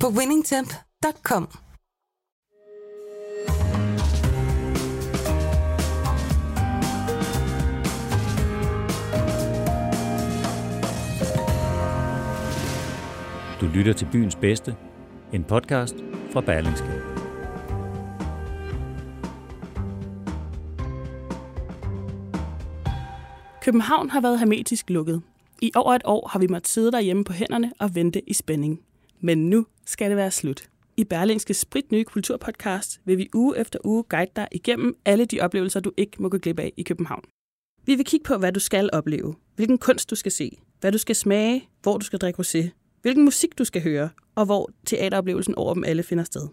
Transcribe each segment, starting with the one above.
på winningtemp.com. Du lytter til Byens Bedste, en podcast fra Berlingske. København har været hermetisk lukket. I over et år har vi måttet sidde derhjemme på hænderne og vente i spænding. Men nu skal det være slut. I Berlingske Sprit Nye Kulturpodcast vil vi uge efter uge guide dig igennem alle de oplevelser, du ikke må gå glip af i København. Vi vil kigge på, hvad du skal opleve, hvilken kunst du skal se, hvad du skal smage, hvor du skal drikke rosé, hvilken musik du skal høre, og hvor teateroplevelsen over dem alle finder sted.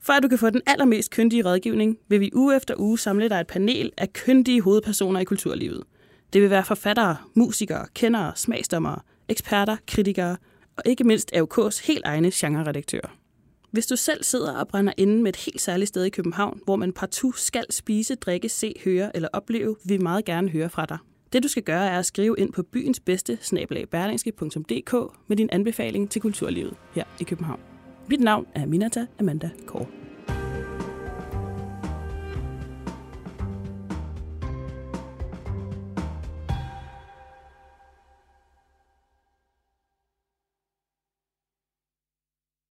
For at du kan få den allermest kyndige rådgivning, vil vi uge efter uge samle dig et panel af kyndige hovedpersoner i kulturlivet. Det vil være forfattere, musikere, kendere, smagsdommere, eksperter, kritikere og ikke mindst AUK's helt egne genreredaktører. Hvis du selv sidder og brænder inde med et helt særligt sted i København, hvor man partout skal spise, drikke, se, høre eller opleve, vil vi meget gerne høre fra dig. Det du skal gøre er at skrive ind på byens bedste snabelagberlingske.dk med din anbefaling til kulturlivet her i København. Mit navn er Minata Amanda Kåre.